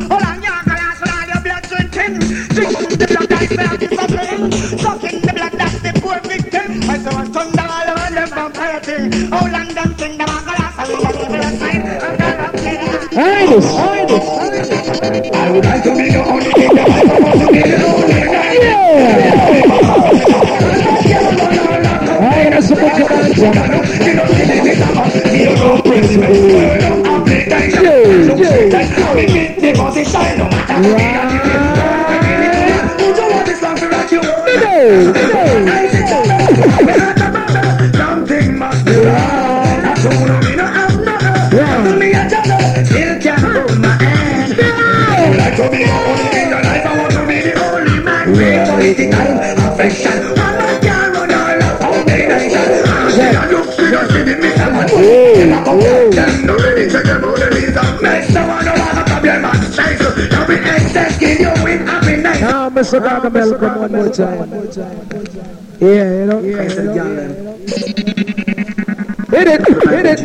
Hold on, yeah, glass with all your blood drinking. Drinking the blood that's very suffering. Sucking the blood that's the poor victim. I saw a thunder all over only king want to be you me still can't hold the come here, man. Say so. Now we excess, give you with happiness. Now, Mr. Gargamel, come one more time. Yeah, you know. Yeah, you know. Hit it, hit it.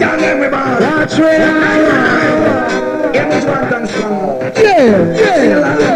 Down them with ball. That's right. Get this one done strong. Yeah, yeah.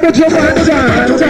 put your hands up,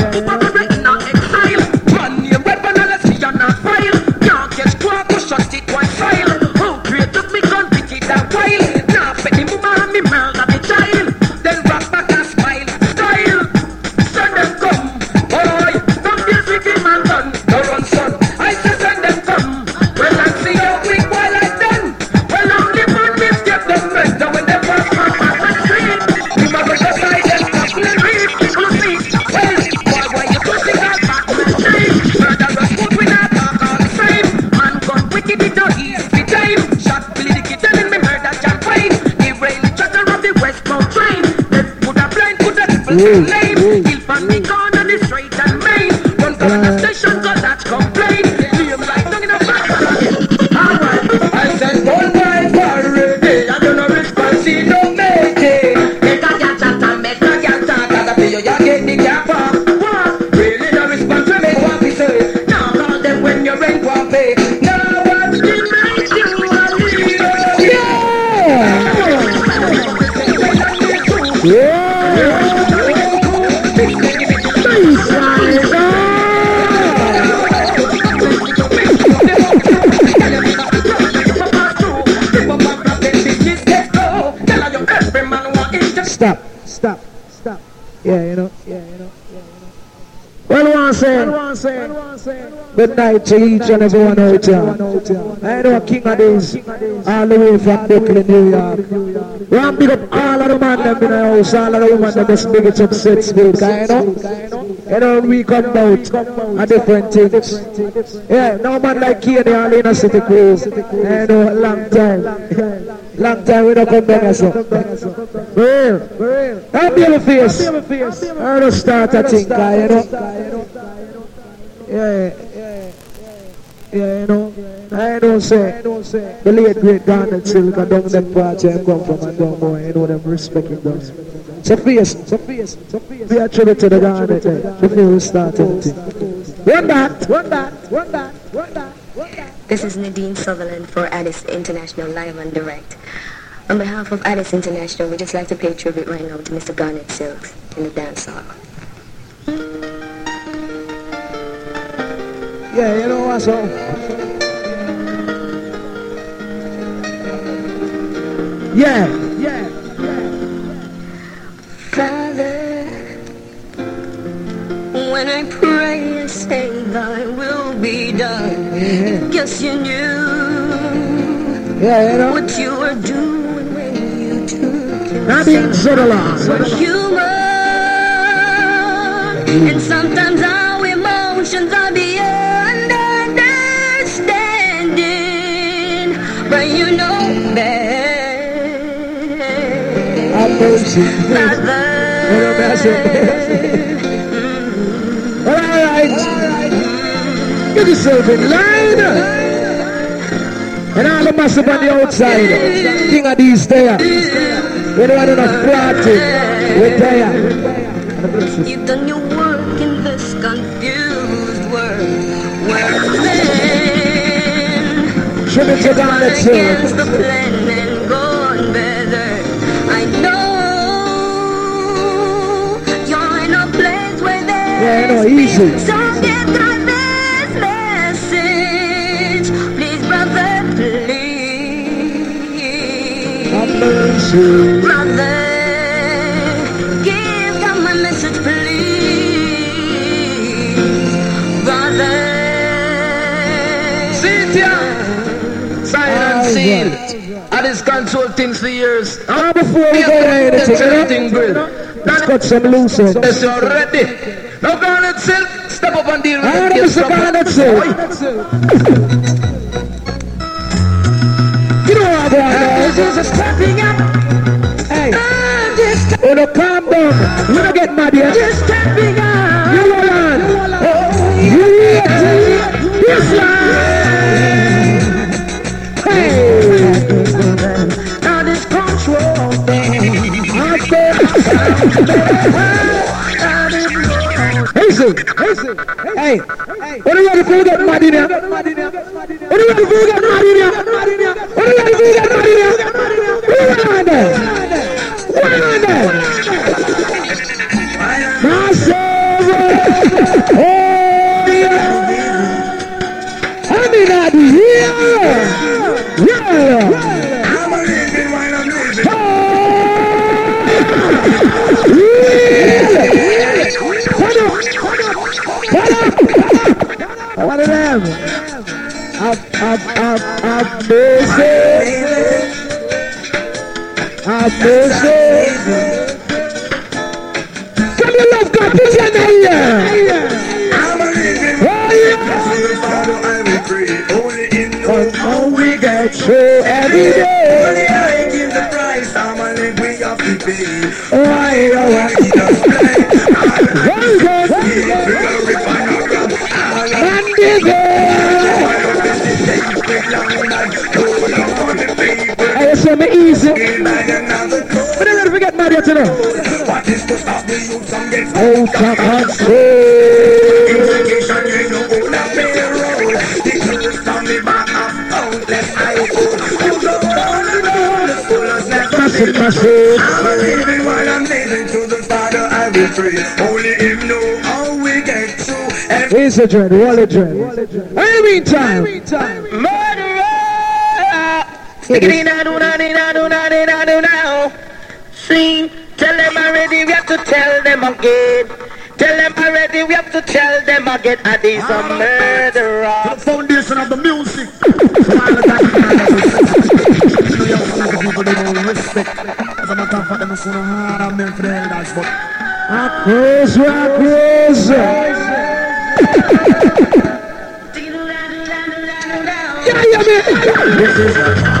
I good night to each and every one out there. I know King Addies, all the way from Brooklyn, New York. One big up all of the man in the house, all of the women that just big it up set I know. We come out a different things. Yeah, no man like Kenny all in a city crew. I know, long time. Long time we don't come back. For real. For real. I'm the face. I start a thing, you know. Yeah, yeah, you know. I don't say, the late great Garnet Silk, I don't them parts I come from and down more, you know them respecting them. So face, so face, so face. Be a tribute to the Garnet eh, before we start anything. Run that, run that, run that, run that. This is Nadine Sutherland for Addies International Live and Direct. On behalf of Addies International, we just like to pay tribute right now to Mr. Garnet Silks in the dance hall. Yeah, you know what's up? Yeah, yeah, Father, when I pray and say thy will be done, guess you knew yeah, you know. what you were doing when you took Nadine Sutherland. human and sometimes our emotions are beyond know that Have mercy. Father, What a message. Well, all right. Get yourself in line. And all the massive on the outside. King Addies there. We don't want enough party. We're there. you've done your Tribute to God against the plan and gone better. I know you're in a place where there's Yeah, know, easy. So get got this message, please, brother, please. Brother, things for years. Ah, before we go anything, you Everything know, good. let's cut some loose ends. Yes, you're ready. Now go on and silk. Step up and deal with it. want Get Mr. some- Garnet Silk. You know what I'm going on. This is stepping up. Hey, I'm just, you calm down. We don't get mad here. just stepping up. You hold on. You This line. Easy, easy. Hey, what do you want to get mad in here? What do you want to get mad in here? Busy. Come you love God, put your name. I'm a living Oh, yeah. I pray. Only in the Oh, we get through every Only. I give the price. I'm a live we have to pay. Right, all right. On and on, the school has never Massive, massive. I'm living while I'm living to the Father I will pray. Only Him know how we get through. Here's a dread, wall a dread. Hey, meantime. Murderer! Stickity na do na di na do na do now. See, tell them already, we have to tell them again. Tell them already, we have to tell them again. And he's a murderer. foundation of the music. So all the time, you know, young some of the people they don't respect. As a matter of fact, them so hard on them for the elders, but Close, we're close. Yeah, yeah, man.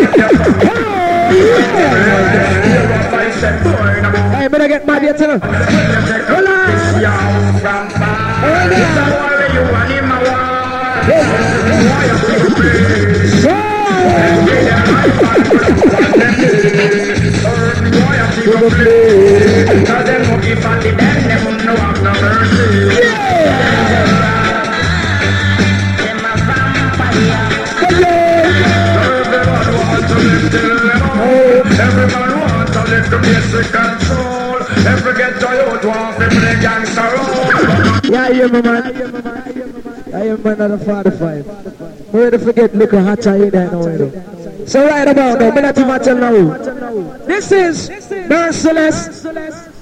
Hey, better get my dear too. Hold on. Hold on. Live to basic control. Every ghetto youth want to play gangster role. Yeah, hear me, man. I hear me, another 45. We ready to forget look how hot I hear that now, you know. So right about now, me not even tell now. This is Merciless,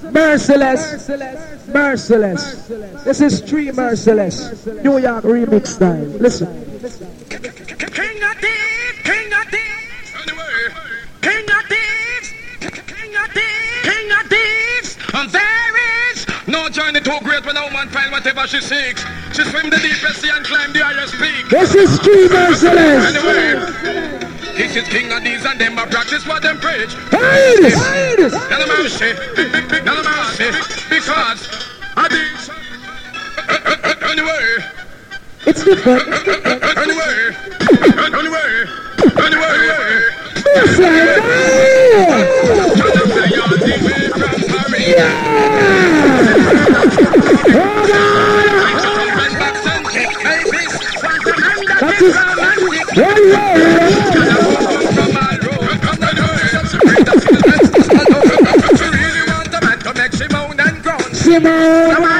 Merciless, Merciless. This is Three Merciless, New York remix style. Listen. No journey too great when a woman find whatever she seeks. She swim the deepest sea and climb the highest peak. This is Three Merciless. Anyway, this is King Addies and them a practice what them preach. Hide this, hide this. Tell them mercy, tell them mercy, because of these. Anyway, It's different. anyway, anyway, anyway. It's Simone.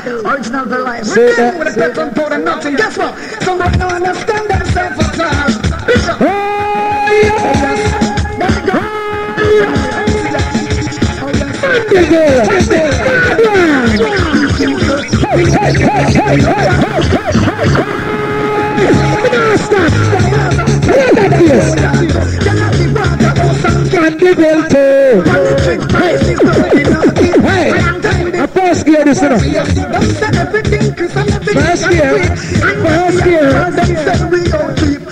Original the life. See We that? came with a petrol powder nothing. Guess what? Somebody don't understand themselves at all. Bishop. Oh, yeah. There we go. Mandeville. Hey, hey, hey, hey, hey, hey, hey, hey, hey. No, stop. Hear that this. Mandeville too. Hey, I first gear this, you know. First gear. First gear.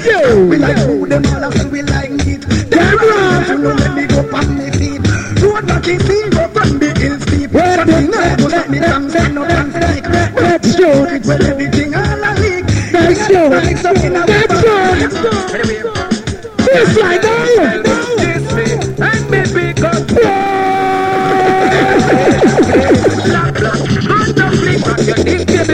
Yo. We like food, them all us, we like meat. Damn right. You know, let me go on me feet. Road knocking me go from the hills deep. Where the- go let me come stand up and strike. That's true. Well, everything all I leak. That's true. That's true. It's like that. And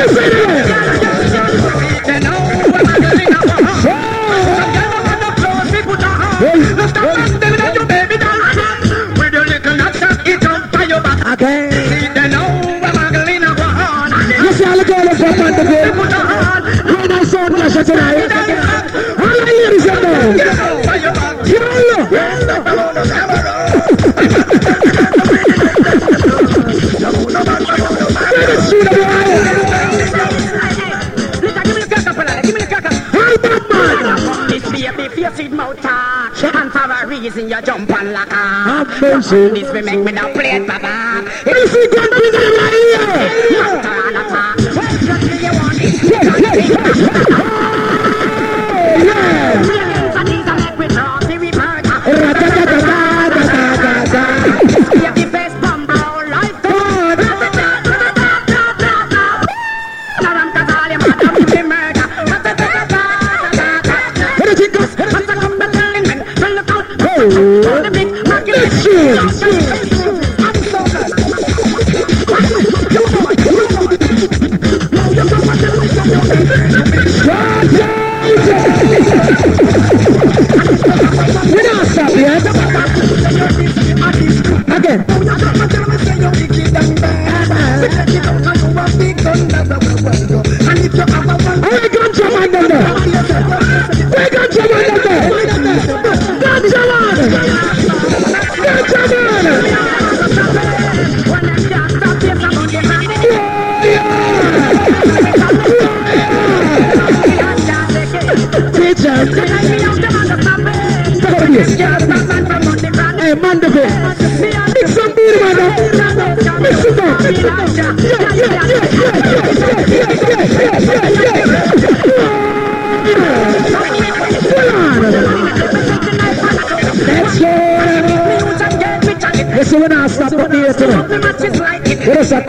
Yes! reason you jump on like a This we make me the plate, Baba This is good business right here Matter on a talk Just me you want?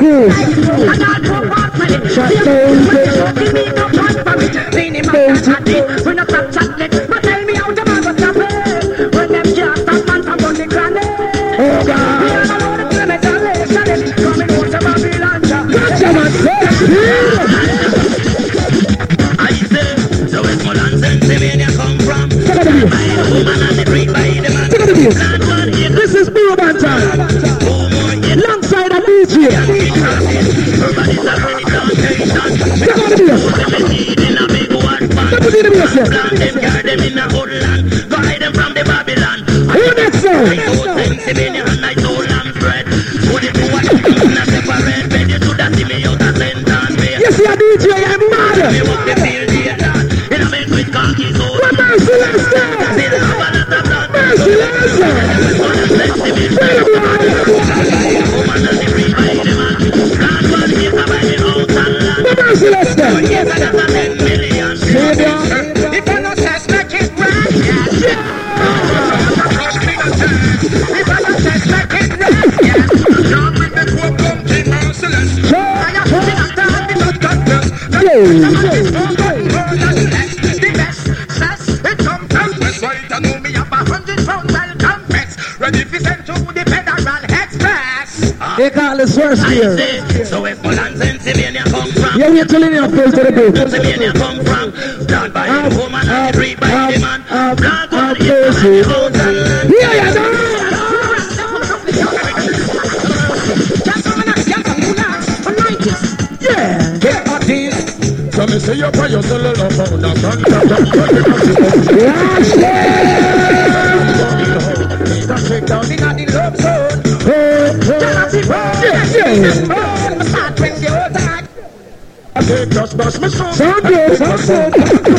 Yes. Shut down. We're not Babylon. Who next I now? Test them. Savior. If I not test, make it right. If I not test, make it right. Yes. John with the poor come to merciless. I am putting a time in the darkness. The best says it on purpose. So it know me up a hundred pounds, I'll confess. Ready to send to the federal heads pass. They call us first year. Where you're telling your face to the people. Come from down by the woman and three by the man. Black on the road and here you go. So me say you pray your soul love for the front of the Last year That's it down in the love zone Tell us it Yeah, yeah Sunday, Sunday.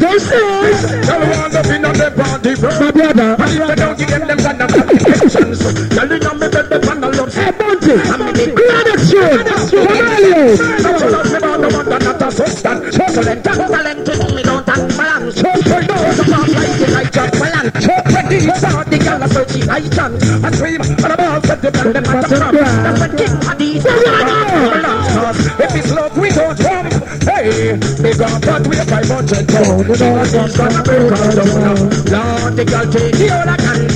They say, "Tell all the that them, you, I'm the the man I I'm the and a searchy light and a dream and a ball set dependent on the crop. That's a king of these If it's love, we don't come. Hey, they got that with a 500 pounds. She was just gonna break us down. Lord, the girl take the whole account.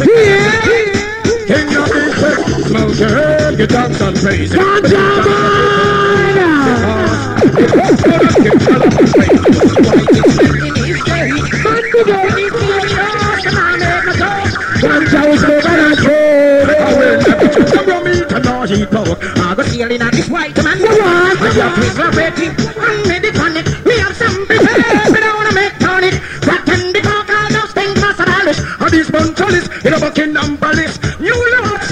King of the sex, smoke your herb, get down some crazy. Ganja, man! I my ready. I'm mediconic. We have some prepared. We don't wanna make tonic. And the cock, all those things must. And these buncholis in a Buckingham Palace. New lords.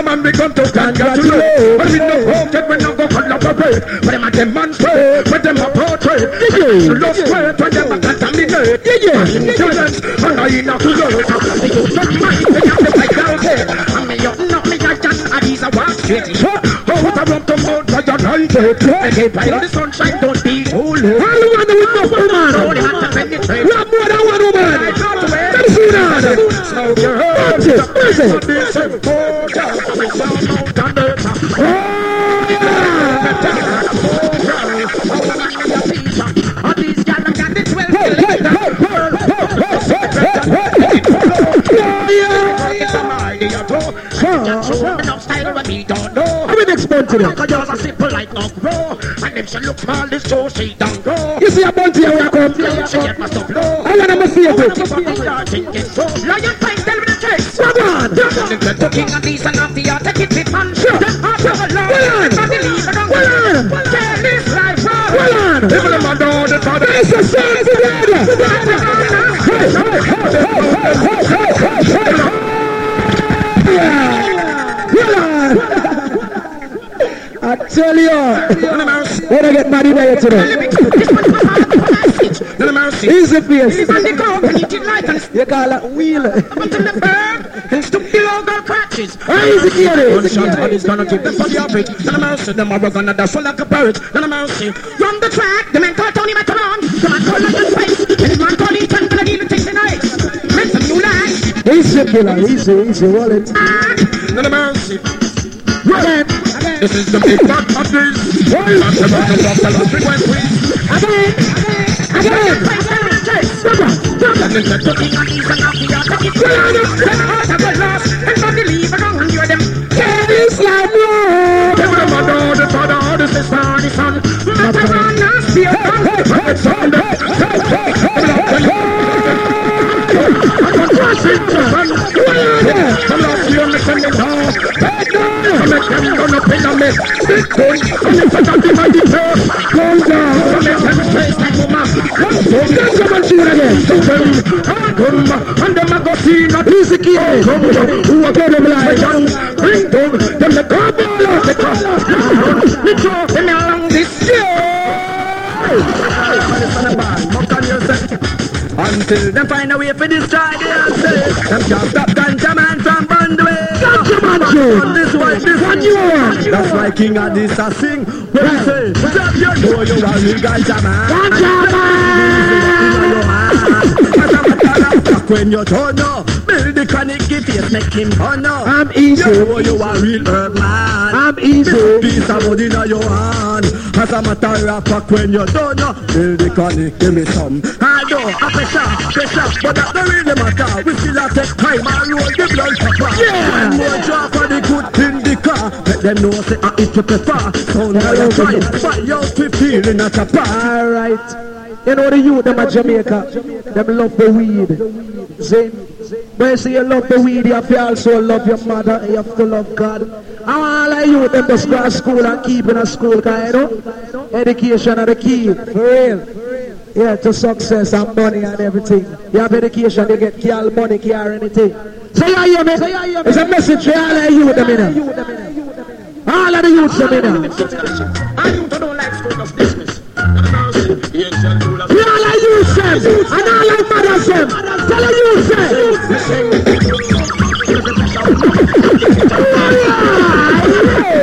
Man, we come to congratulate. But we no voted, we no go collaborate. But them a demonstrate. But them a portray. Yeah. Love straight when them a contaminate. Yeah, yeah. Insurance. And I inoculate. The youth of mine, they have the vitality. And me up, not me a John. And he's a walk straight. Zion, I take. They keep right on the sunshine, don't be. All one with no woman. Have to penetrate. We have more than one woman. Let me see that. Listen. I'm in next month today. Cause are simple like no grow. And if she look small, this so she don't grow. You see a bunch here where I come. She get my stuff low. I want to see it. Lion fight, tell me the case. Come on. The King Addies and of the art, take it with man. Sure. Them heart of a lord. Well on. But the leader don't Well on. Tell this life road. Well on. Even if I know the father It's a song tell you, when I get married there today, This one my heart, my message. No mercy. easy face. Live the ground and eat it like and You call it wheel. up until the bird and stoop below God crutches. Easy carry. One shot and it's gonna keep them for the average. Of mercy, them are gonna dash full like a parrot. Of mercy. Run the track, the man called Tony Macaron. The man called London Space. And the man called Ethan, but I give it takes the night. Rent some new land. Easy, killer. Easy, easy. Wallet. Of mercy. Again. This is the big bad. Not the lost. And not door, the the Come last year. Them run up in a mess. Big gun. In front of the mighty church. Come down. Come make them face like woman. Come so Let's come and shoot again. Come, come, and them a go see not Easy, kid. Come, Who are getting like? Bring them, them the crab all out the cross. Me throw them along this Until them find a way for destroy the answer. Them can't stop ganja man Ganja man shoot. On this one, this one you want. That's why King of this a sing. When he say, stop your you are real ganja man. Ganja man. When you turn up, build the chronic give face, make him turn up. I'm easy. You know you are real herb man. Easy. Piece of wood in your hand. As a matter of fact, when you're done, uh, build the chronic, give me some. I know, a pressure, pressure, but that don't really matter. We still have take time and roll the blood pepper. Yeah. More drop for the good in the car. Let them know say I eat to prefer. Sound how you try, but you feeling at a bar. Alright. You know the youth them at Jamaica, them love the weed. Zin. When you say you love the weed, you have to also love your mother, you have to love God. All the youth them just go to school and keep in a school, cause you know, education are the key, for real. Yeah, to success and money and everything. You have education, you get girl, money, car, anything. So you hear me? It's a message for all the youth them in here. All of the youths them in here. I you don't like school dismiss. Yes, all are you, Sam, and all our mothers, Sam. Tell you, Sam.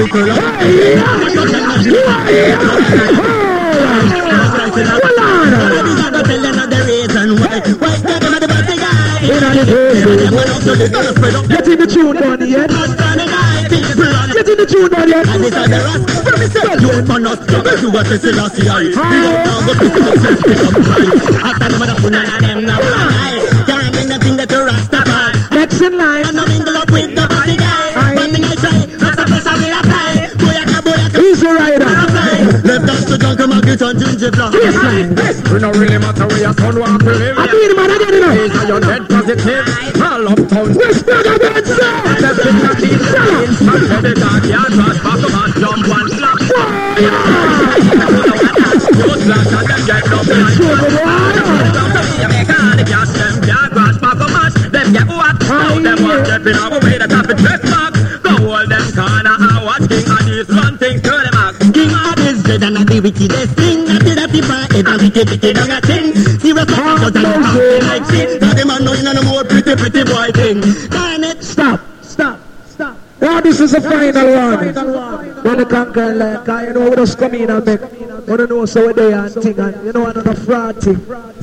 You. Get in the tune down here. Get in the tune down here. Next in line. Baseline. It don't really matter where your son want to live. I beat him and I get it Is up. your dead positive? All uptown. Let's talk about that. The thing that is saying, some say the dog yard was back up and jump and slap. Good luck and them get up and Show me the Down to Jamaica, the gas them can't grasp back up much. Them get what? Now them want get in our way, the traffic dress back. Wickedest thing that people ever and a thing. And out like no more pretty pretty boy thing. Darn it. Stop. Stop. Stop. This is the final one. When the conquer like, you know we just come in and make. You don't know so we there and thing and you know another fraud thing.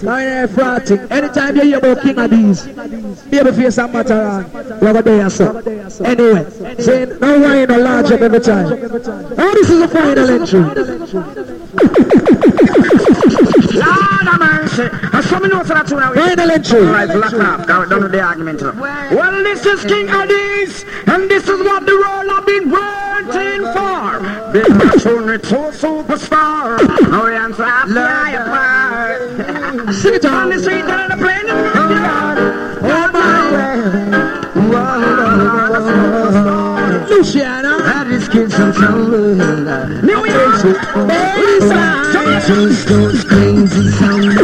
I ain't fraud thing. Anytime you hear about King Addies, baby face and matter. We there so. Anyway, saying no wine no large up every time. Now this is the final entry. Lord of mercy. And some know so that tune. Final entry. Right, lock up. Go down to the argument. Well, this is King Addies, and this is what the role I've been waiting for. Big machinery to superstar. Now we answer fly apart. New. Chase those crazy sound.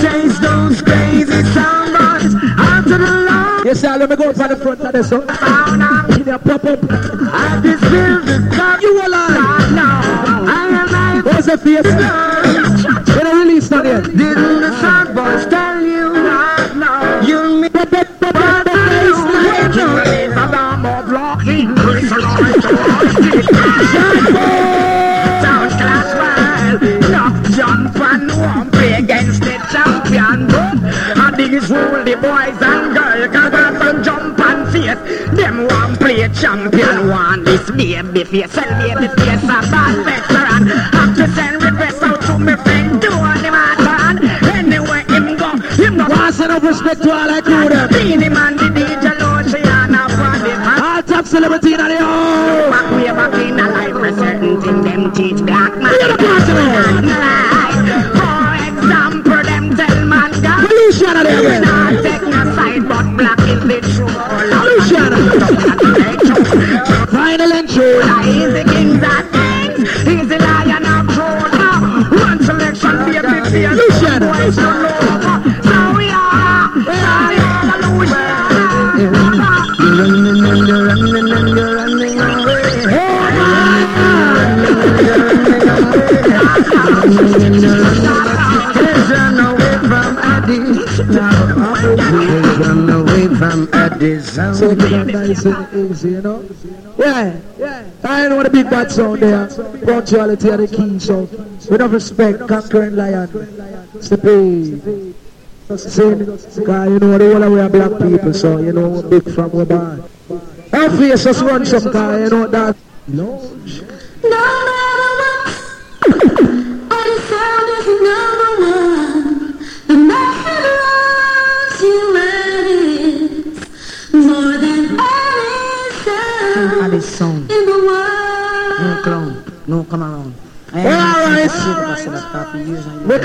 Chase those crazy soundboys after the law. Yes, sir. Let me go up on the front of this. So. Give me a pop up. I just feel the God. You alive? now. I am like What's the face? When I release on here. Sound class wild. No, jump and won't play against the champion. Think it's rule the boys and girls. Cause I some jump and face. Them want play champion. Want this baby face. Sell baby face a bad veteran. Have to send request out to my friend. Do on him a turn. Anywhere him go, him not Pass enough respect to all I crew them. Beenie Man, the DJ Luciano, and All top celebrity in the from Addies. So it's not nice and easy, you know? Yeah, yeah. I know what a big bad sound there. Punctuality are the key, so with enough respect, conquering lion. The pay. sin. Cause you know the whole we are black people, so you know big from we're born. Our just run some car, you know that. No. No matter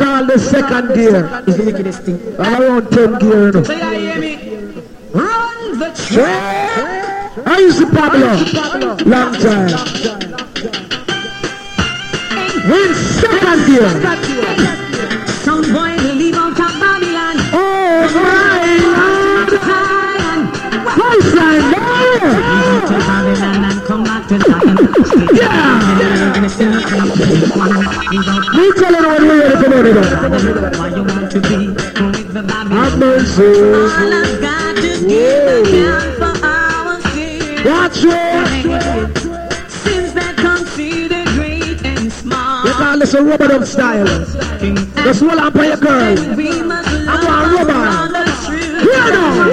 call the second gear. It's the wickedest thing. I'm around 10 gear, know. So you hear me? Run the track. I used to Pablo. Long time. In second gear. Some boy will leave out of Babylon. Oh my Lord. Zion. Christ line there. Leave to Babylon and come back to Zion. Yeah. Me telling you what Have mercy. Sins. Watch it. Sins that consider great and small. This a rubber dub style. Hold on for your girl. I'm a rubber. Here now.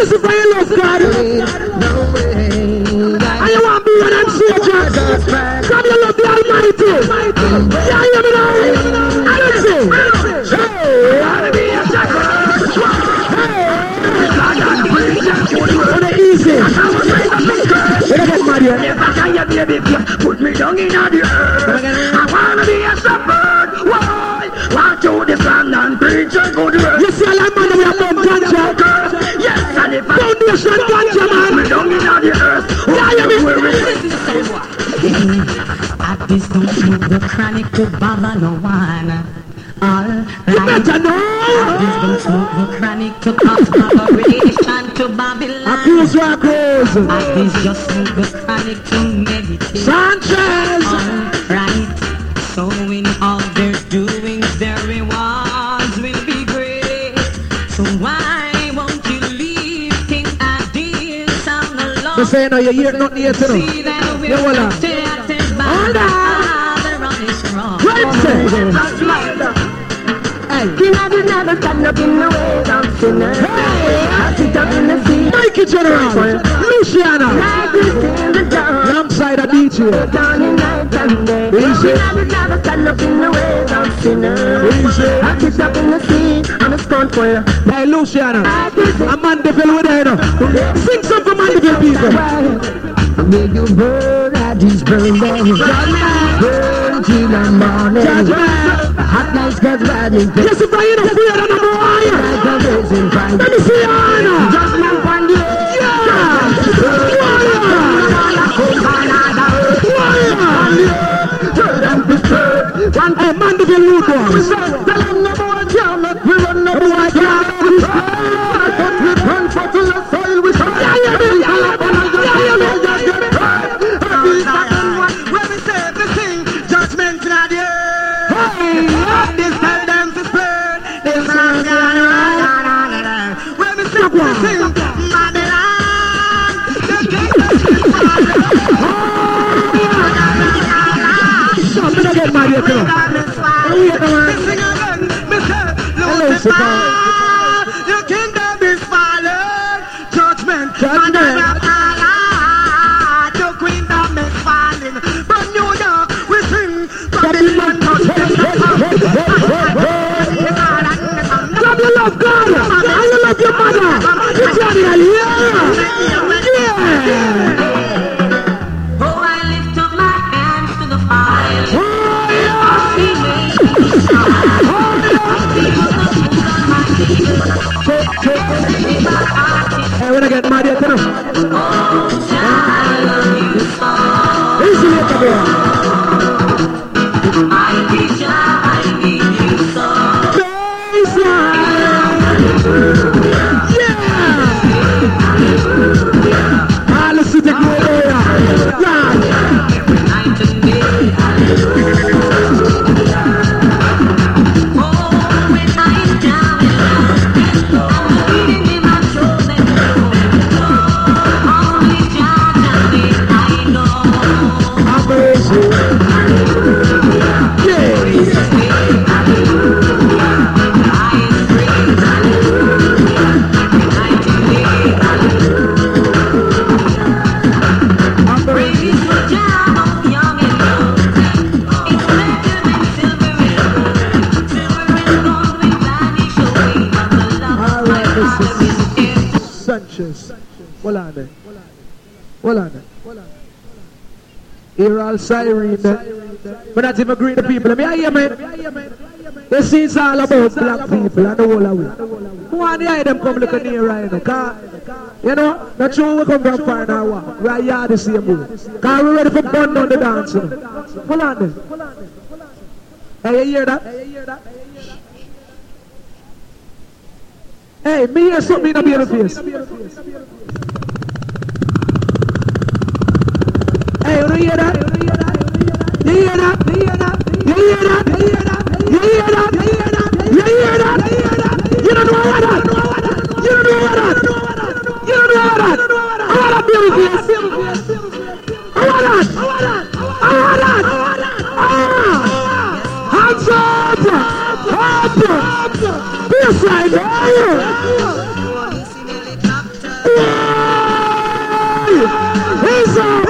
Is why you love God. And you want to be and soldier. God, you love the Almighty. Yeah, hear me now? I don't say. The. I you baby, put me down in the earth. I wanna be a shepherd. Why? Want to defend and preach a good word. If I Foundation ganja, put me man. down in the earth, Yeah, you mean? where is At this don't smoke the chronic to bother no one. All You better At know. this don't smoke the chronic to cause collaboration to Babylon. Accuse your accuse. At this just smoke the the Lord? Me say no, you hear nothing yet. See that well, uh, protected by the. Father on his throne. Right, say. King of the never stand up in the ways of sinners. I sit up in the sea. Mikey General. Luciano. Like this in the dawn. Alongside a DJ. Down in night and day. Easy. Of the never stand up the ways of sinners. Easy. I sit up in the sea. I'm a for you. Hey, Luciano. Like this in A Mandeville with her. Sing some for Mandeville people. Will you burn at his burn down? Burn till the morning. Judgment. Hot nights get riding. Yes, if I ain't afraid of number one. Like a racing fire. Let me see you, Anna. Judgment on the Warrior. Hey, Mandeville Root Boys. Come Maria Teresa. Here siren. We're not even greet the people. Me hear man. this is all about black people and the whole of it. Who are they? Them come looking near right now. You know, not sure we come from far now. Right here, the same way. Because we ready for burn down the dance. You. Pull on them. Hey, you hear that? Hey, me hear something in the face. He's a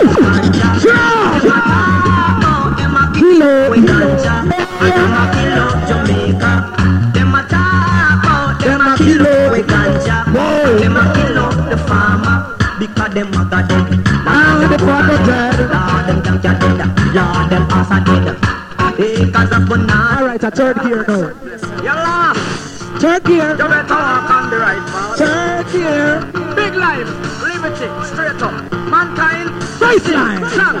third here. now. You're lost. Third gear. You better walk on the right path. Third gear. Big life, liberty, straight up. Mankind, right line.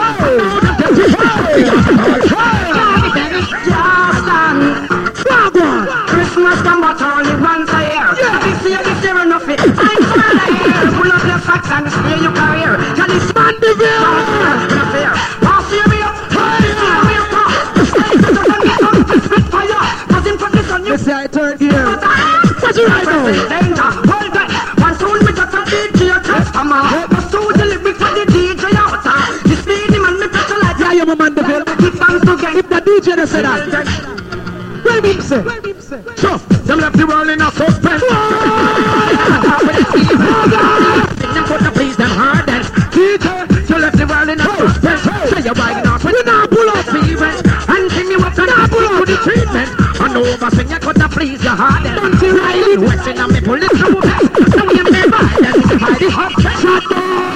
danger. One soon me DJ customer. The DJ. This lady man me touch you the If the DJ say that, the world in a. Please them hard and DJ, you left the world in a suspense. Say you're right now. Heart. You ride it? Western and me it through. Now you buy that in the party hot. Shot boy.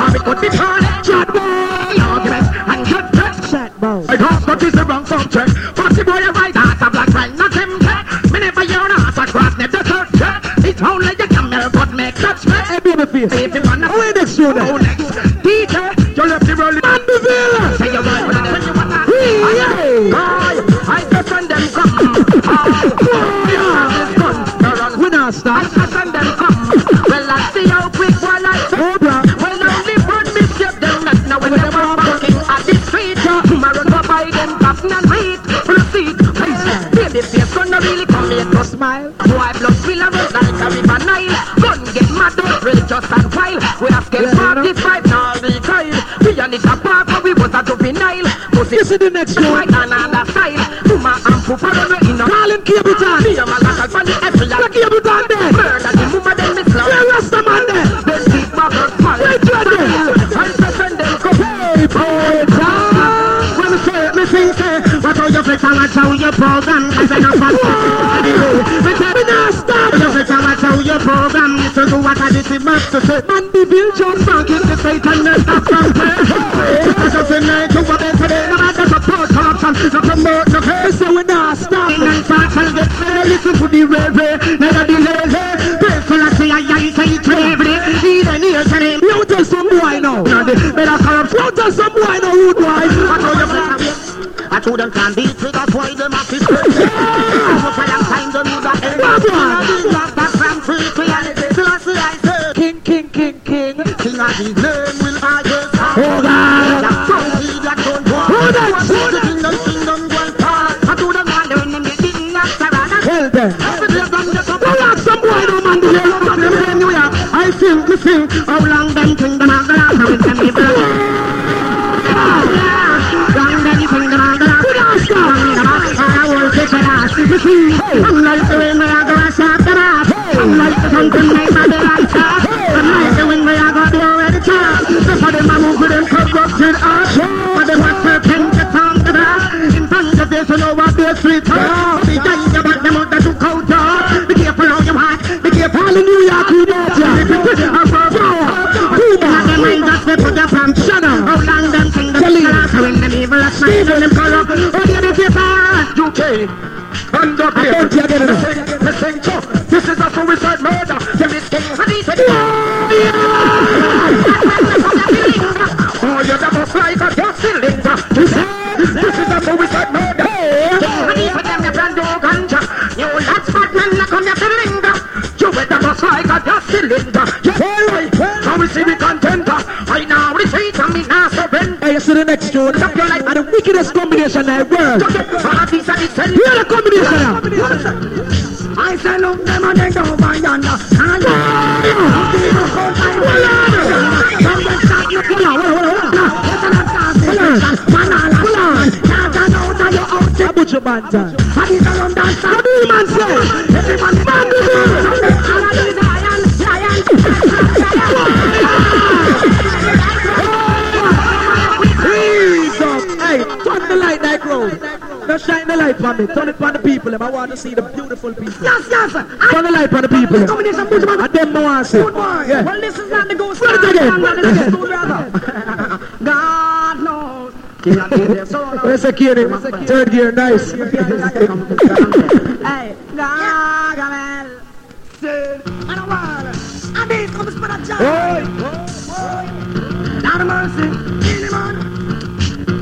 Or it could be turn. Shot boy. Argument and touch. Shot bow. I don't but it's the wrong subject. Fussy boy, you right ass, a black friend, not him. Me never hear an ass across, never touch. It's only the camel, but make touch me. Hey, baby face. If you wanna Where next to go that? next, DJ, you left the rolling. Mandeville. Smile. Boy blood run like a river Nile Gun get mad just and while We have scale 45 now recoil We are it apart but we was a juvenile. Pussy This is the next right one. another style. Puma and Pupa run in a Calling Capleton. Me a man like a funny every The Capleton there. Murder the mama then me slap The Rasta man there. Then keep buggers smile Right there. I send them come. Hey, poeta. when me say, me sing say, what how you flex and watch how you program, cause I know fast. Me say, me not stop. You and watch how you program, you to do what I did to must to say. Mandeville John Frank is the Satan, not stop from play. Because of the night, you want to no matter support corruption, no promote, no hate. So we not stop. And start and get ready, listen to the rave, never be lazy. People are say, I, I say it bravely, need a near to him. You tell some boy now. Better corruption. You tell some boy now, rude boy. I told you, I told them can't beat it, that's why them have to Shut up. How long them the last when them evil night and them corrupt. Oh, the other paper. UK. And up here. Don't you get? The same tough. This is a suicide murder. There is King. Oh, you're the most like a gas cylinder. This is a suicide murder. King Addies with them, the brand new ganja. You lads, bad men, like on your cylinder. You with most like a gas cylinder. I receive from now surrender. Hey, you see the next tune? Stop your life. And the wickedest combination in the world. Parties and it's send- Hear the combination. I say look them and they go by yonder. And I put your man down. What Shine the light on me. Turn it on the people. I want to see the beautiful people. Yes, yes. Turn the light on the people. them. Combination Bushman. And them I want to see. Yeah. Well, this is not the ghost. Run it again. God knows. King of the soul. Where's the kid? Third gear, nice. Hey, Gargamel. I don't want I need come to spend a job. Oi. Down mercy. Anyone.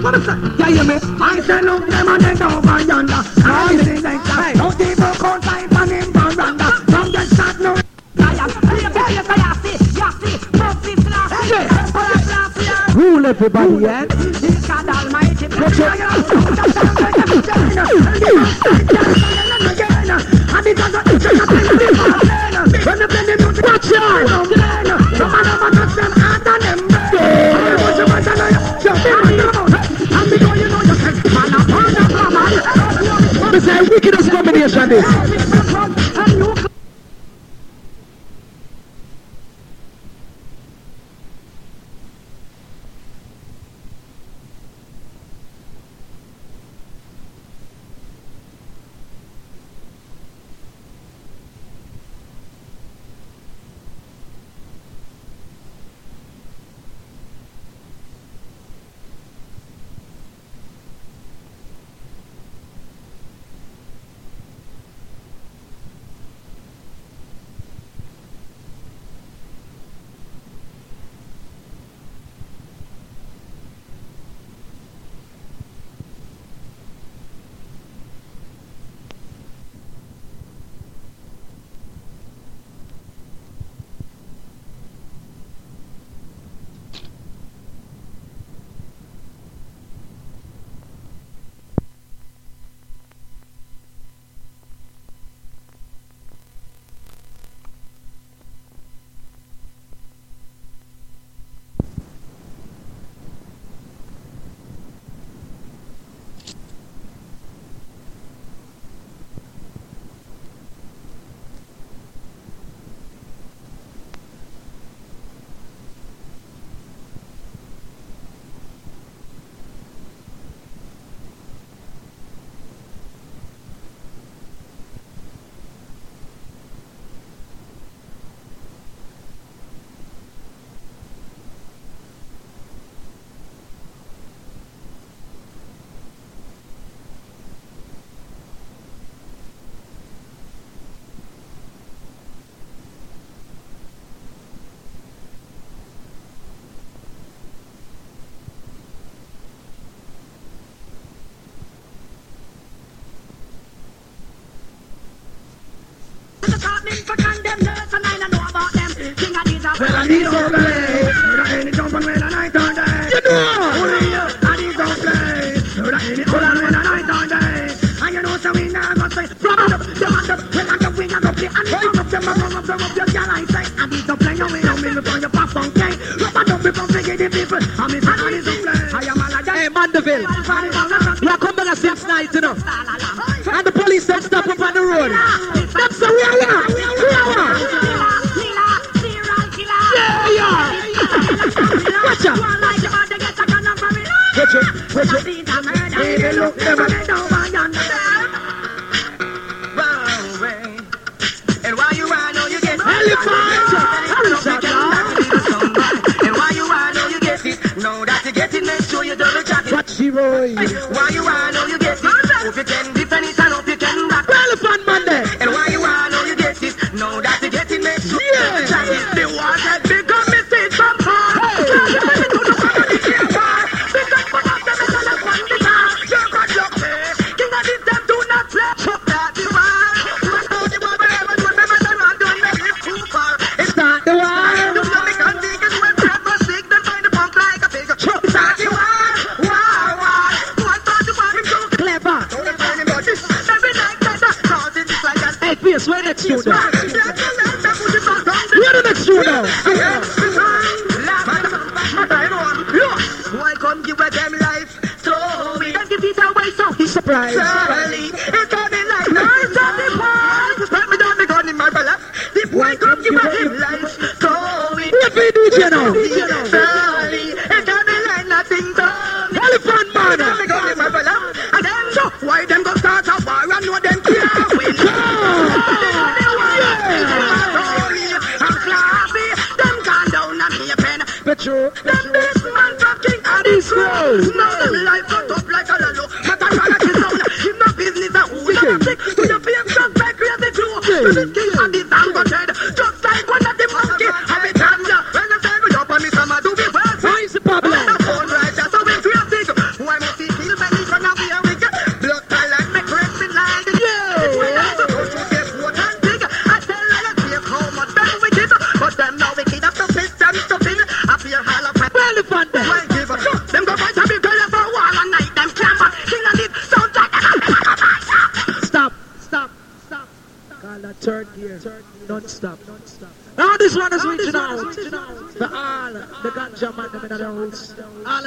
What is that? Yeah, yeah, me. I say look them and they go over yonder. I see they say, no people can't fight him for randa. From the shot, no. Rule everybody, yeah? Watch out! Is a wickedest combination, this. things to I I need play. I when night? You know. Play. We we got to play. To play, we to play. Night, you know. And the police don't stop up on the road. That's the way I am. You get... Elephant! Where the next two now? Life? So we don't give it away, so he's surprised. It's on life. No, it's. Let me down the gun in my life. The boy come give life. What we do, you know? no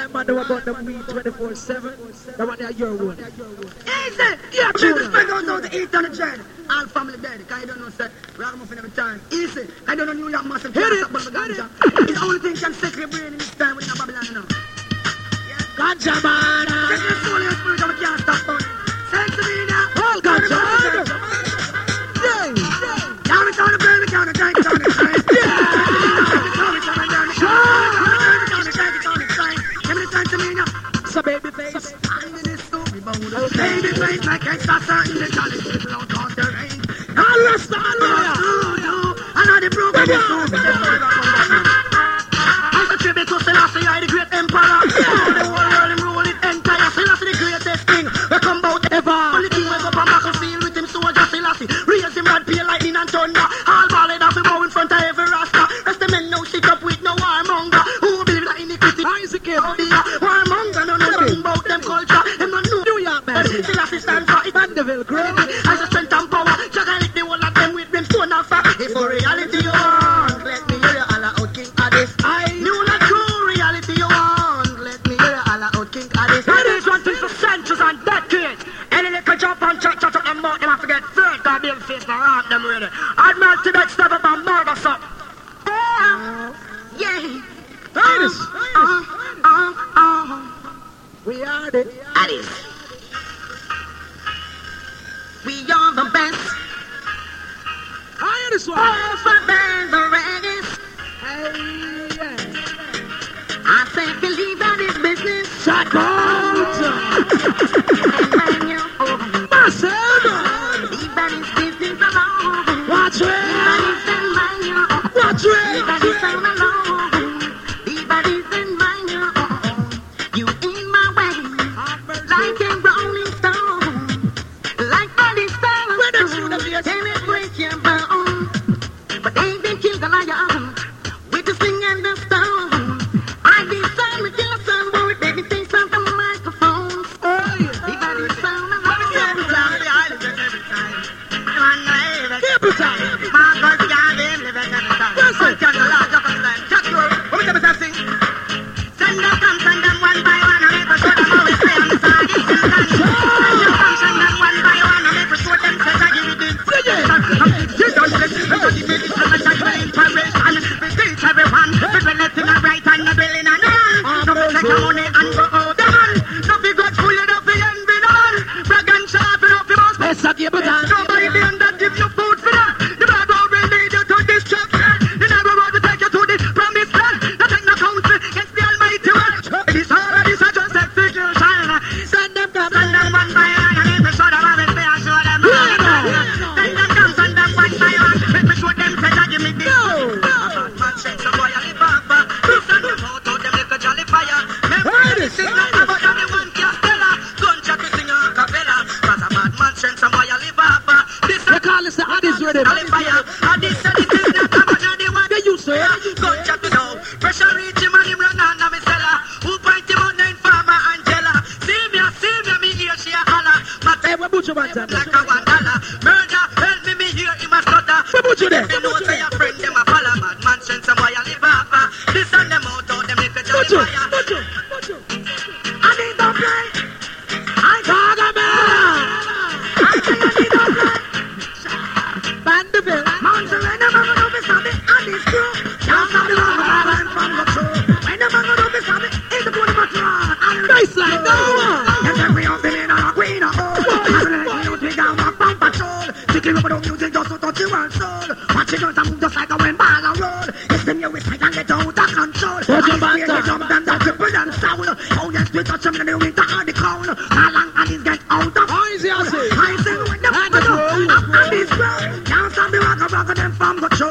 like man, know about the 24 7. That one that you're one. Easy! Yeah, We are the best. I understand. All I am the best. Hey.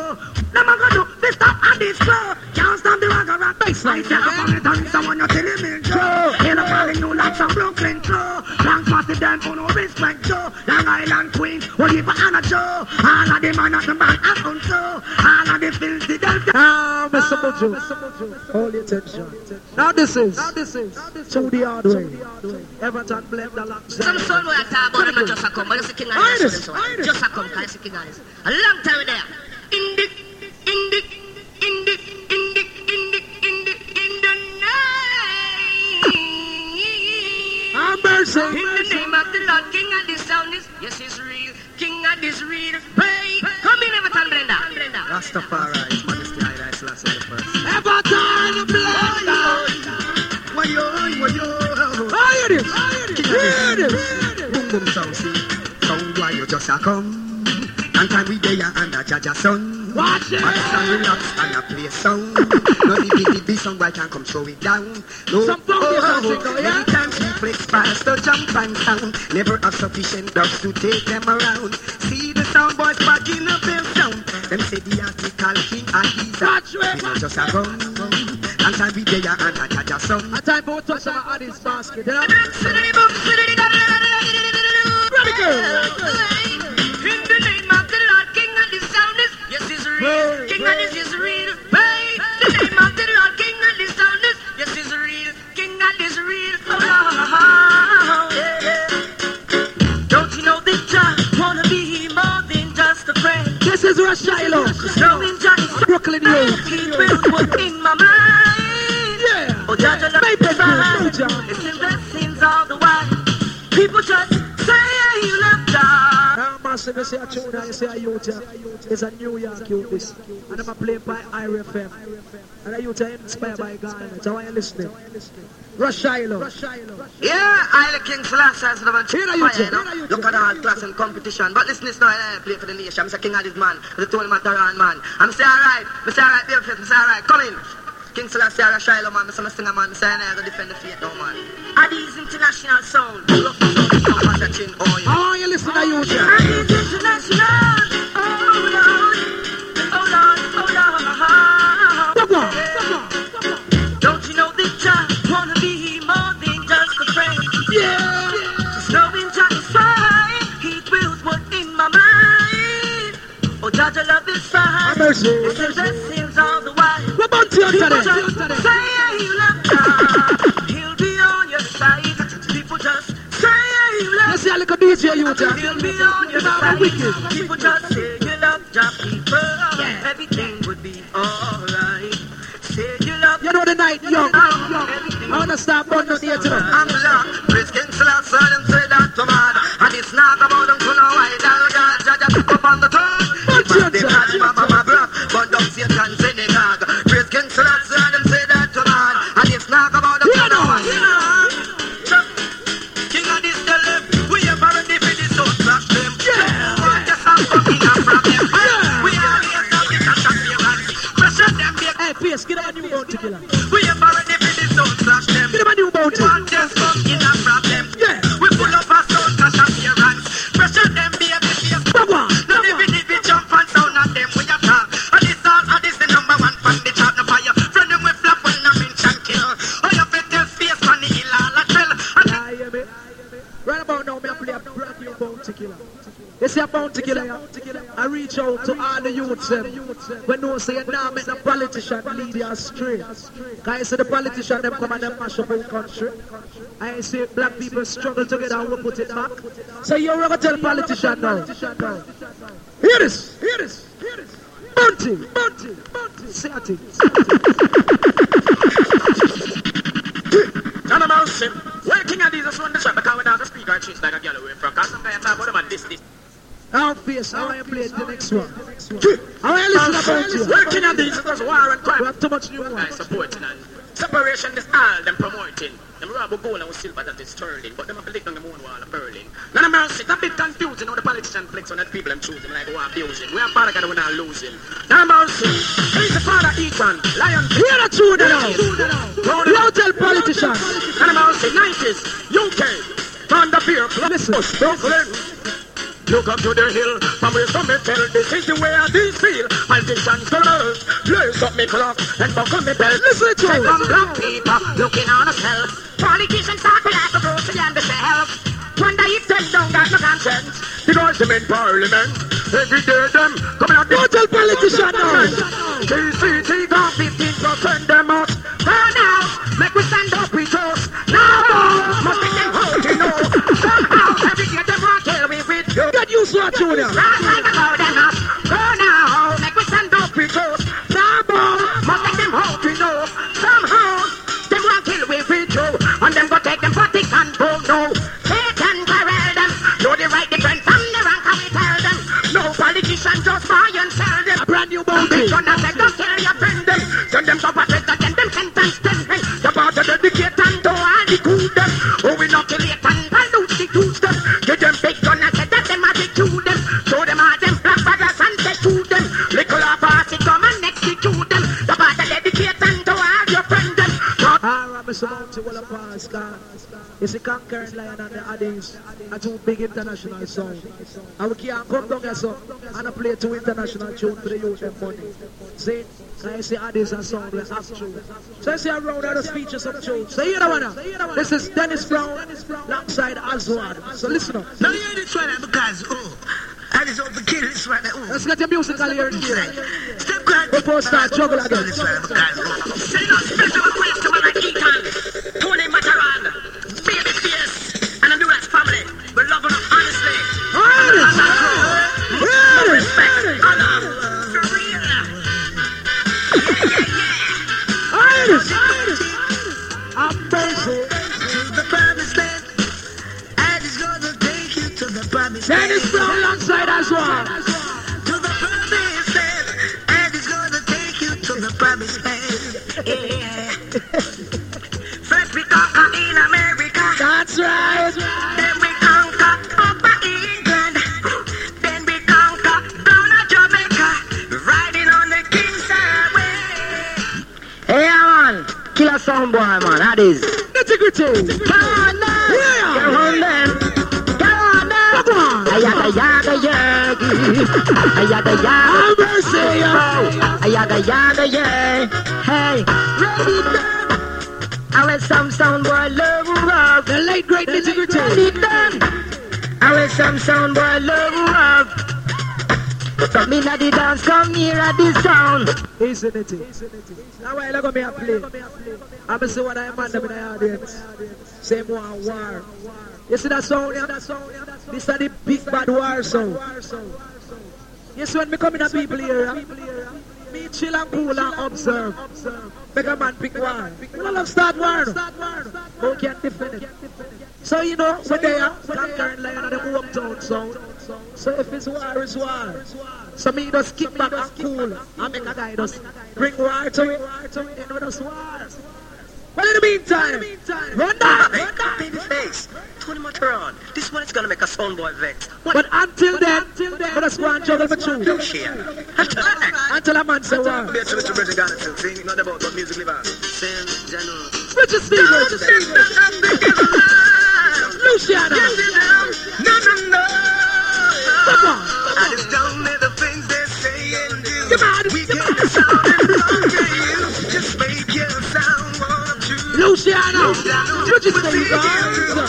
The show. The man go do this stop and this flow. Can't stop the rock and rock. Baseline, I say up on it and someone you telling me Joe. Hail up calling you like some Brooklyn Joe. Long massive them for no respect Joe. Long Island Queen, what you for Anna Joe? All of them are not the man and. All of the filthy. Now, Mr. Mojo, hold your attention. Now this is, Now this is, to the hard way. Everton blend alongside. Some soul boy talk about just a come, but it's the king of the it, soul. hide it. Just a come, the king of. A long time there. Have. In the name of the Lord, King of this sound is, yes, he's real. King of this real. Hey, come in, Everton. Blender. Rastafari, Majesty Haile Selassie the first. Everton blend. Wayo, wayo. Hear this, hear this. Boom boom sound see. Sound why you just a come. And time we there and a jaja son. Watch it. And stand relax and a play sound. No the big the big sound boy can come throw it down. No, Some thing though, yeah? Many times we flex fast to jump and sound. Never have sufficient dogs to take them around. See the sound boys back in a bell sound. Them say the article king and he's a. Watch it. Not just a gun. And time we there and a jaja son. A time for touch some of this basket. You know? In the real. King of this is real. Hey, the name of the Lord, King of this sound is, yes, he's real. King of this real. Oh, yeah. Don't you know that Jah wanna be more than just a friend? This is Ras Shiloh. Is Brooklyn Youth. He will put in my mind. Yeah. Oh, Jah, Jah, love Make is it. Jah. It's in blessings all the while. People just say you love Jah. Now, massive, you see a tune and you see a youth here. It's a New York youth. And I'm playing by IRIE FM. And a youth are inspired by God. So why you listening? Ras Shiloh. Yeah, I the King Selassie as the man. Here are you, Fire, Jay. Here are you, Look at all class and competition. But listen, this now, I play for the nation. I'm the king of this man. I'm The Tony Matterhorn man. I'm say alright. I'm say alright, baby face. I say alright. Come in. King Selassie, I Shiloh man. I say I sing a man. I say I go defend the faith now, man. Addies International Sound. Rough sound, sound, pass your chin, oh, are you listening to youth here? Addies International. Don't you know that Jah wanna be more than just a friend? Yeah. Just knowing Jah is fine. He dwells what in my mind. Oh, Jah, Jah love is fine. Have mercy. It's his blessings all the while. What about you today? say you love God. He'll be on your side. People just say you love Let's see a little DJ youth. He'll be on your side. People just say you love Jah people. Everything would be alright. Say you love You know the night young. I wanna burning out here tonight. I'm black. Praise King Selassie, them say that to man. And it's not about When no say now make the politician lead you astray. Cause I see the politician them come and them mash up our country. I see black people struggle together and we put it back. So you're gonna tell politician now. Hear this, hear this, hear this. Bounty, bounty, bounty. Say a thing. None of mercy. Where King of Jesus won the shot because we not speak our cheese like a girl away from. Cause some guy talk about them and this, this. Our face, I want you to play the next one. I want you to you. Where King of Jesus war and We have too much new Guys supporting and separation is all them promoting. Them rob with gold and silver that is sterling, but them have to lick on the moon wall of Berlin. None of mercy, a bit confusing how the politician flex on that people them choosing like who are abusing. We are father God, we're not losing. None mercy, he's the father Ethan, lion. Hear the tune now. Don't tell politicians. None mercy, 90s, UK, Thunder Beer, Listen. Brooklyn. You come to the hill, from where some may tell this is the way I these feel. Politicians to earth, lace up me clock and buckle me belt. Listen to it. from black people looking on us hell. Politicians talk like a grocery and the help. Wonder if them don't got no conscience. Because them in parliament, every day them coming out. Don't tell politicians now. KCT you. Get used to that tune now. Right like a golden us. Go now, make we stand up us. Now, must them you know. Somehow, kill with. And them go take them them. The right the tell them. No politician just buy and sell them. A brand new bounty. say, don't It's the conquering lion and the Addies. A two big international song. And we can't come down here, so, and I play two international tune for the youth and money. See? Can you see Addies and song like tune? So I see around other speeches of tune. So here the one now. This is Dennis Brown alongside Aswad. So listen up. Now you hear this one now because, oh, I just hope to kill this one now. Oh. Let's get your musical here. Step guard. Before start juggle again. One eh, because, oh. No special request to like Tony Matterhorn, And it's gonna take you to the promised land. Dennis Brown alongside Aswad. To the promised land. And it's gonna take you to the promised land. Yeah. First we conquer in America, That's right. then we sound boy man, that is. Nitty gritty. Come on now, Yeah. come on then, come on now. Come on. Ayaga yaga yagi, ayaga yaga. Have uh, mercy. Oh, ayaga yaga yeah. Hey, ready then. I will some sound boy love rock. The late great nitty gritty. Ready then. I will some sound boy love rock. Come in at the dance, come here at the sound. Isn't it? Now I go me a play, I'm see what I them in the audience. Same one war. You see that sound? Yeah? This is the big bad war sound. You see when me come in a people here, me chill and cool and observe. Make a man pick war. We don't love start war. We can't defend it. So you know, we're there, conquering lion and them uptown sound. So if it's war, it's war. So me just kick back and cool and make a guy just bring war to it. And we just war. Well, in the meantime, run that. Hey, baby face. Tony Matterhorn. This one is gonna make a sound boy vex. What? But until then, let us go and juggle my tune. Share. Until a man say war. Be a tribute to Brendan Garnett too. See, not about what music live on. Same general. Richard Stevens, Luciano, No, no, no. come on. I just don't let the things they say and do. Come on, We come get the sound to you. Just make your sound one, two. Luciano, Richard We'll you. They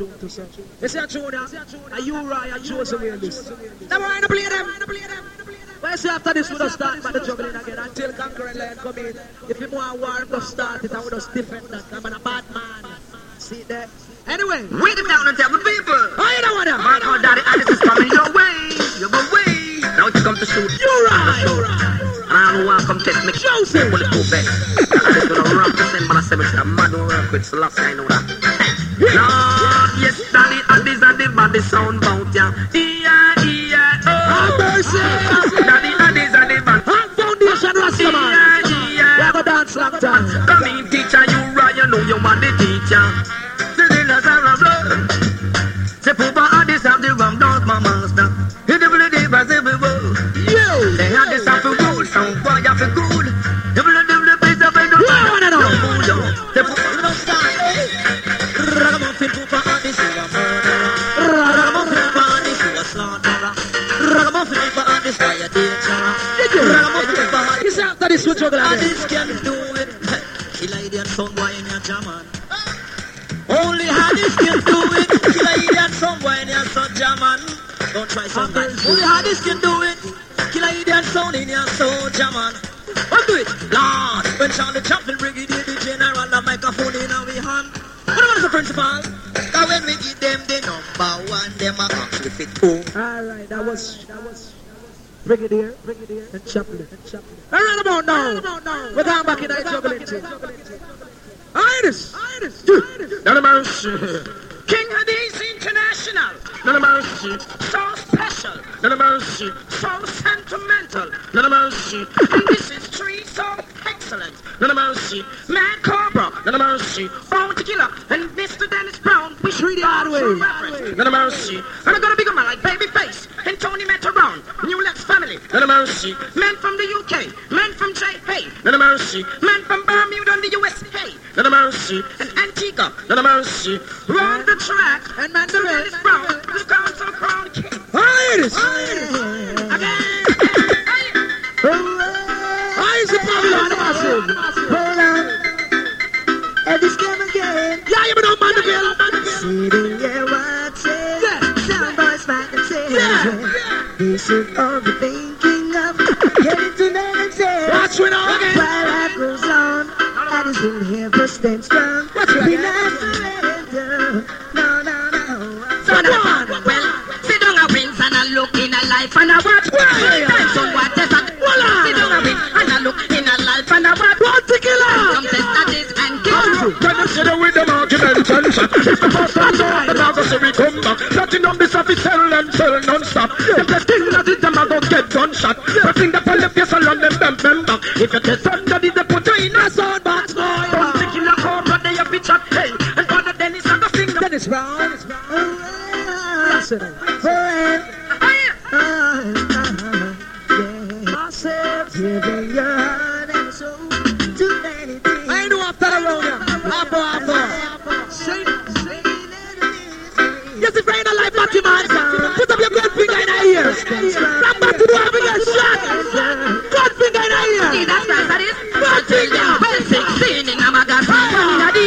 tune to. You see a tune you right? And Joseph hear this. Never mind to play them. Well, see after this, we don't start by the juggling again until conquering land come in. If you want war, we start it and we just defend that. I'm a bad man. See that? Anyway, Wait it down and tell the people. Oh, I don't want to. Mark out daddy, Alice is coming your way. Your way. Now you come to shoot. You right. And I don't want to come test me. Joseph. Pull it too back. Alice gonna rock this and man I me a mad work with Selassie, I know that. Brigadier, Brigadier, and Chaplin, and Chaplin. All right, about now. We're going back in that juggling thing. Iris, Iris, None of mercy. King Addies International. None of mercy. So special. None of mercy. So sentimental. None of mercy. And this is tree so excellent. None of mercy. Mad Cobra. None of mercy. Bounty Killer. And Mr. Dennis Brown. We Treat it hard way. None of mercy. And I'm gonna be a man like Babyface and Tony Matterhorn, New Lex family, None of mercy. men from the UK, men from J. Hey, None of mercy. men from Bermuda and the US. Hey, None of mercy. and Antigua. None of mercy. Round the track, and man the Dennis rest. Brown, the council crown king. Iris, Again. Iris, the Babylon massive. Hold on. And this game again. Yeah, you know Mandeville. Sitting here watching. Yeah. Some boys fight and say. Yeah. They should all be thinking of getting to meditate. Watch it all again. While life goes on, I just will here for stand strong. Watch Be not surrender. No, no, no. So now, well, sit down and wings and I look in a life and I watch. Time some what is that? Sit down and wings and I look in a life and I watch. Bounty Killer. Some test and kill. Can you see the with the the say we come back. This sell and sell non-stop. If the thing that them, go get gunshot. Pressing the left, yes, them. If you test they put you in a sound box, boy. Don't think in a cobra, they a bitch at hey. And Father Dennis and the finger. Dennis Brown. Dennis many things. I after the. Ain't a life, man. Put up your good finger in our ears. Come back to the we get shot. Good finger in See, ears. that's right, that is. Finger. Well, 16 in a magazine, in the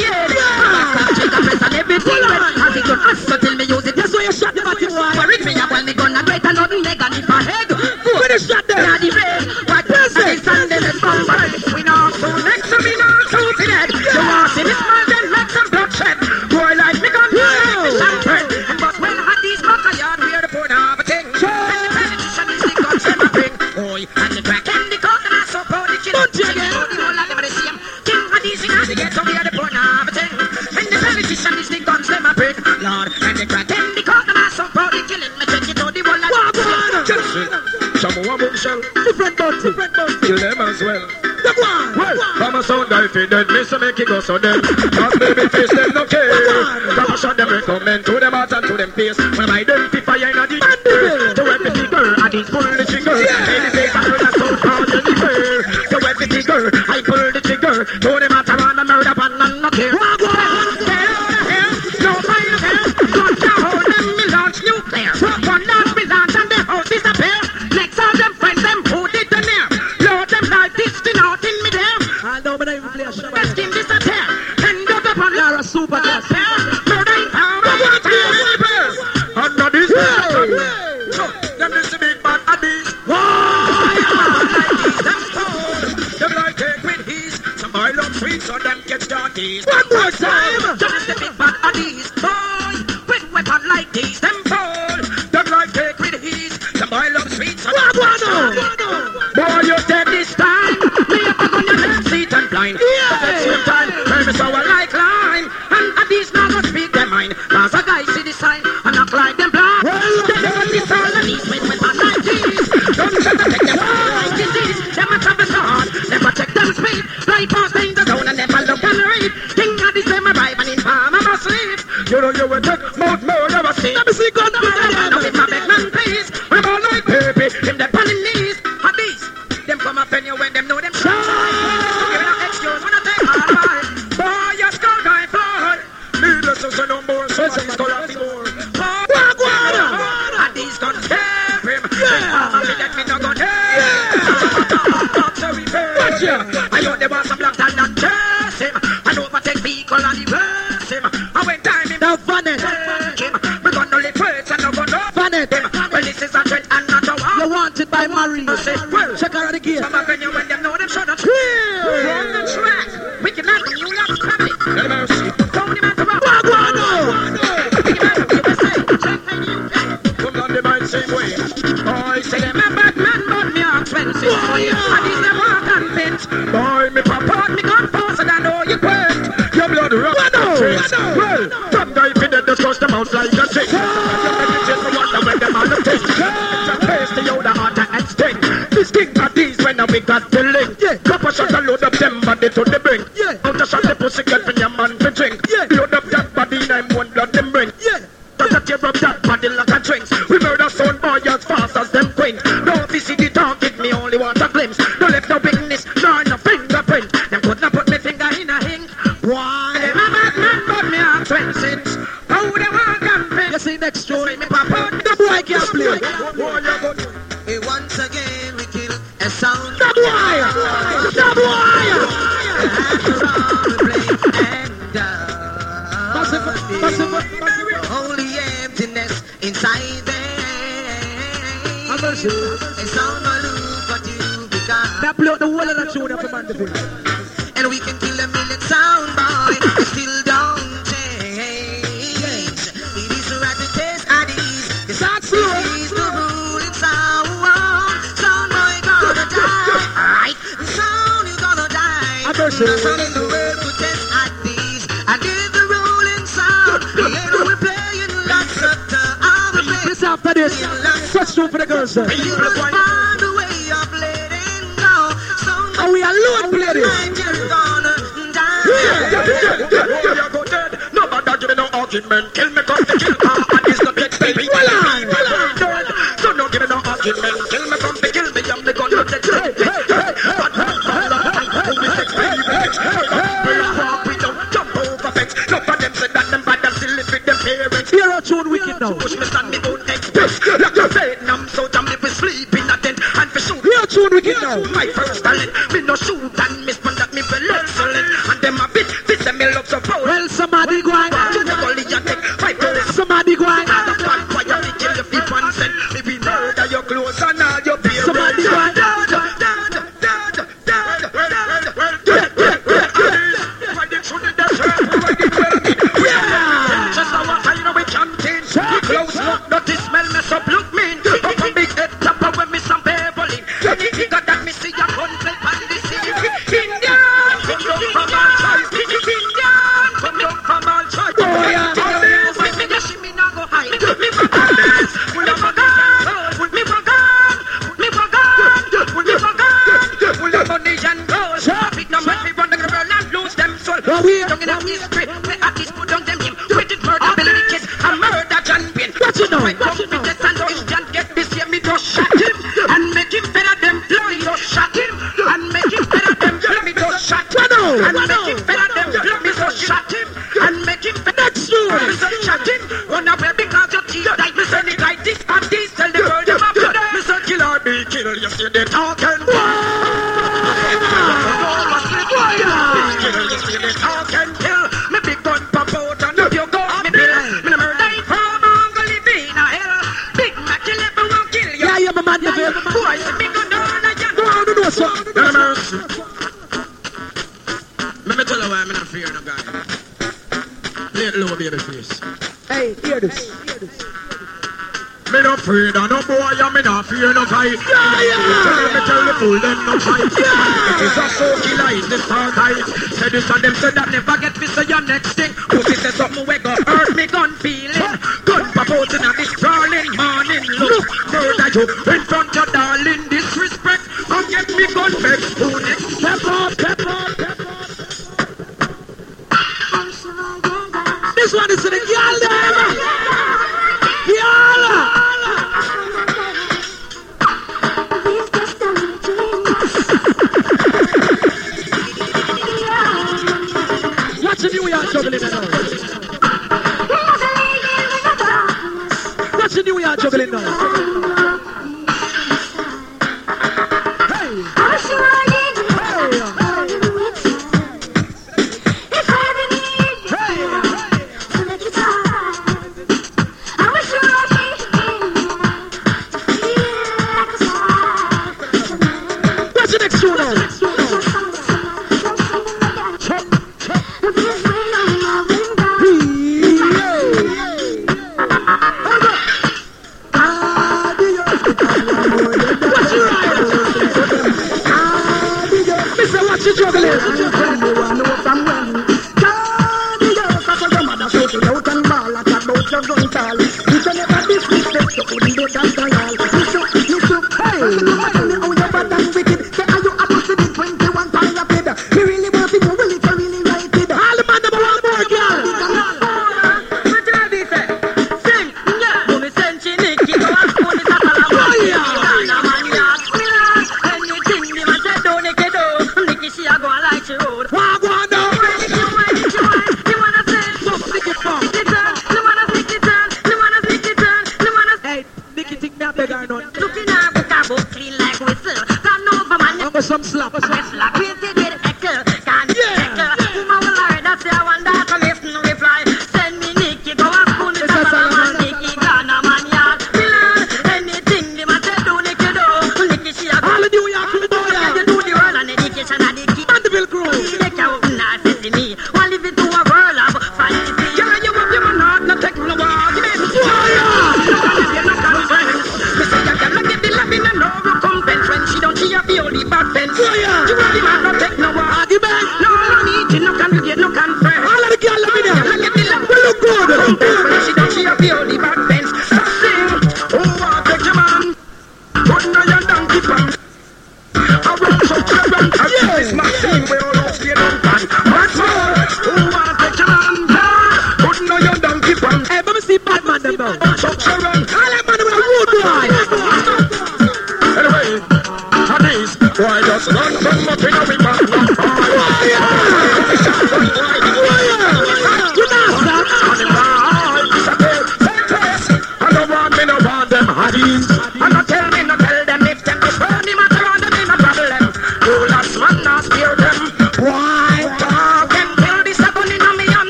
check the press and everything. It so till me use it. That's why you shot the Matty For it me, I want me gun great and nothing they got it for head. Finish Now there. the red, what is it? Sunday the summer. We know so next to me now to see that. You want see this man cherry and the crack and the coconut so proud the again. All. King of these things so the of a thing. The politician is the guns them a bring. Lord and the crack and the proud the chili. Me check it out the whole of the same. Some more bombshell. Different. Different bunty. Kill them as well. The one. Well, from a sound I feed them. Mr. Make it go so them. Cause baby face them no care. Promotion them recommend to them heart and to them face. When I identify in a deep. I pulled the trigger, Told him I. These. once again we kill a sound. Stop wire! Stop wire! Holy emptiness inside them. A sound balloon, but you become. That blew the wall of the tune up the man. And we can kill them after this. Question for the girls. Then. You will find a way of letting go. We alone, lady? No, argument. Kill me, cause the kill. And. it now. My personally, me no shoot and miss, man, that me feel excellent. And them a bit, this me love so proud. Well, somebody go and Lay low, baby face. Hey, hear this. Me no afraid of no boy, and me no fear no fight. Yeah, yeah. Me tell the fool them no fight. Yeah. It's a show killer, this the star. Say this and them say that never get me say your next thing. Put it say something we go hurt me gun feeling. Gun pop out in a this darling morning. Look, murder you in front of darling disrespect. Come get me gun back. Who next? Pepper, pepper, pepper. this the Watch the New York juggling now. Watch the New York juggling now.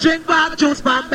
drink back juice, man.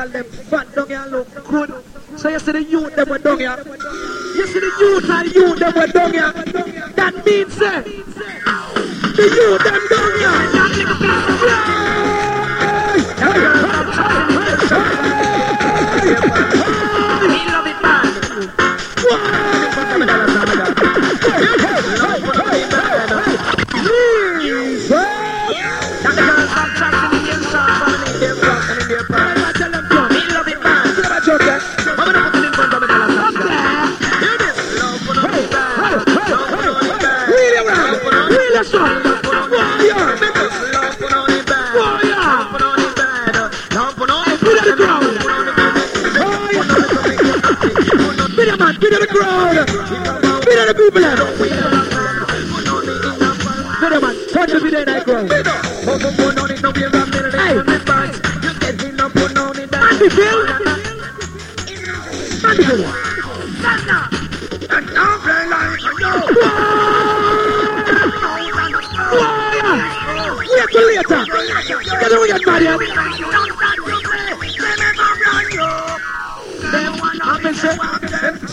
girl them fat, dung girl look good. So you see the youth them were dung here. You see the youth and youth them were dung here. That means eh, the youth them We Beat the people. Good man. What to be there that ground? Hey. Andy Phil. Andy Phil.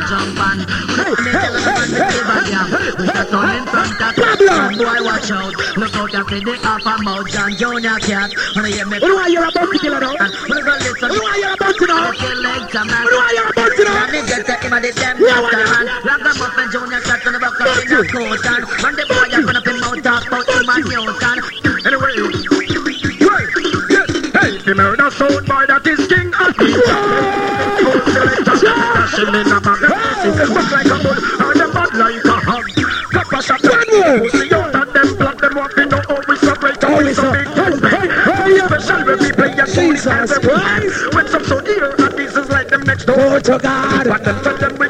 of Pablo. Boy, watch out. Look out after the half a mouth John Junior cat. Wanna hear me? What do I hear about the killer now? And wanna go listen? What do I hear about you now? A. What do I about you now? And me get to him a the damn doctor the- man. Ragamuffin Junior shot on the back of a coat and when the boy a run up him mouth talk about him a Newton. Anyway, hey, hey, hey, the murder sound boy that is king Jesus Christ. When some so dear, and is like them next door. Oh, to God. But them tell them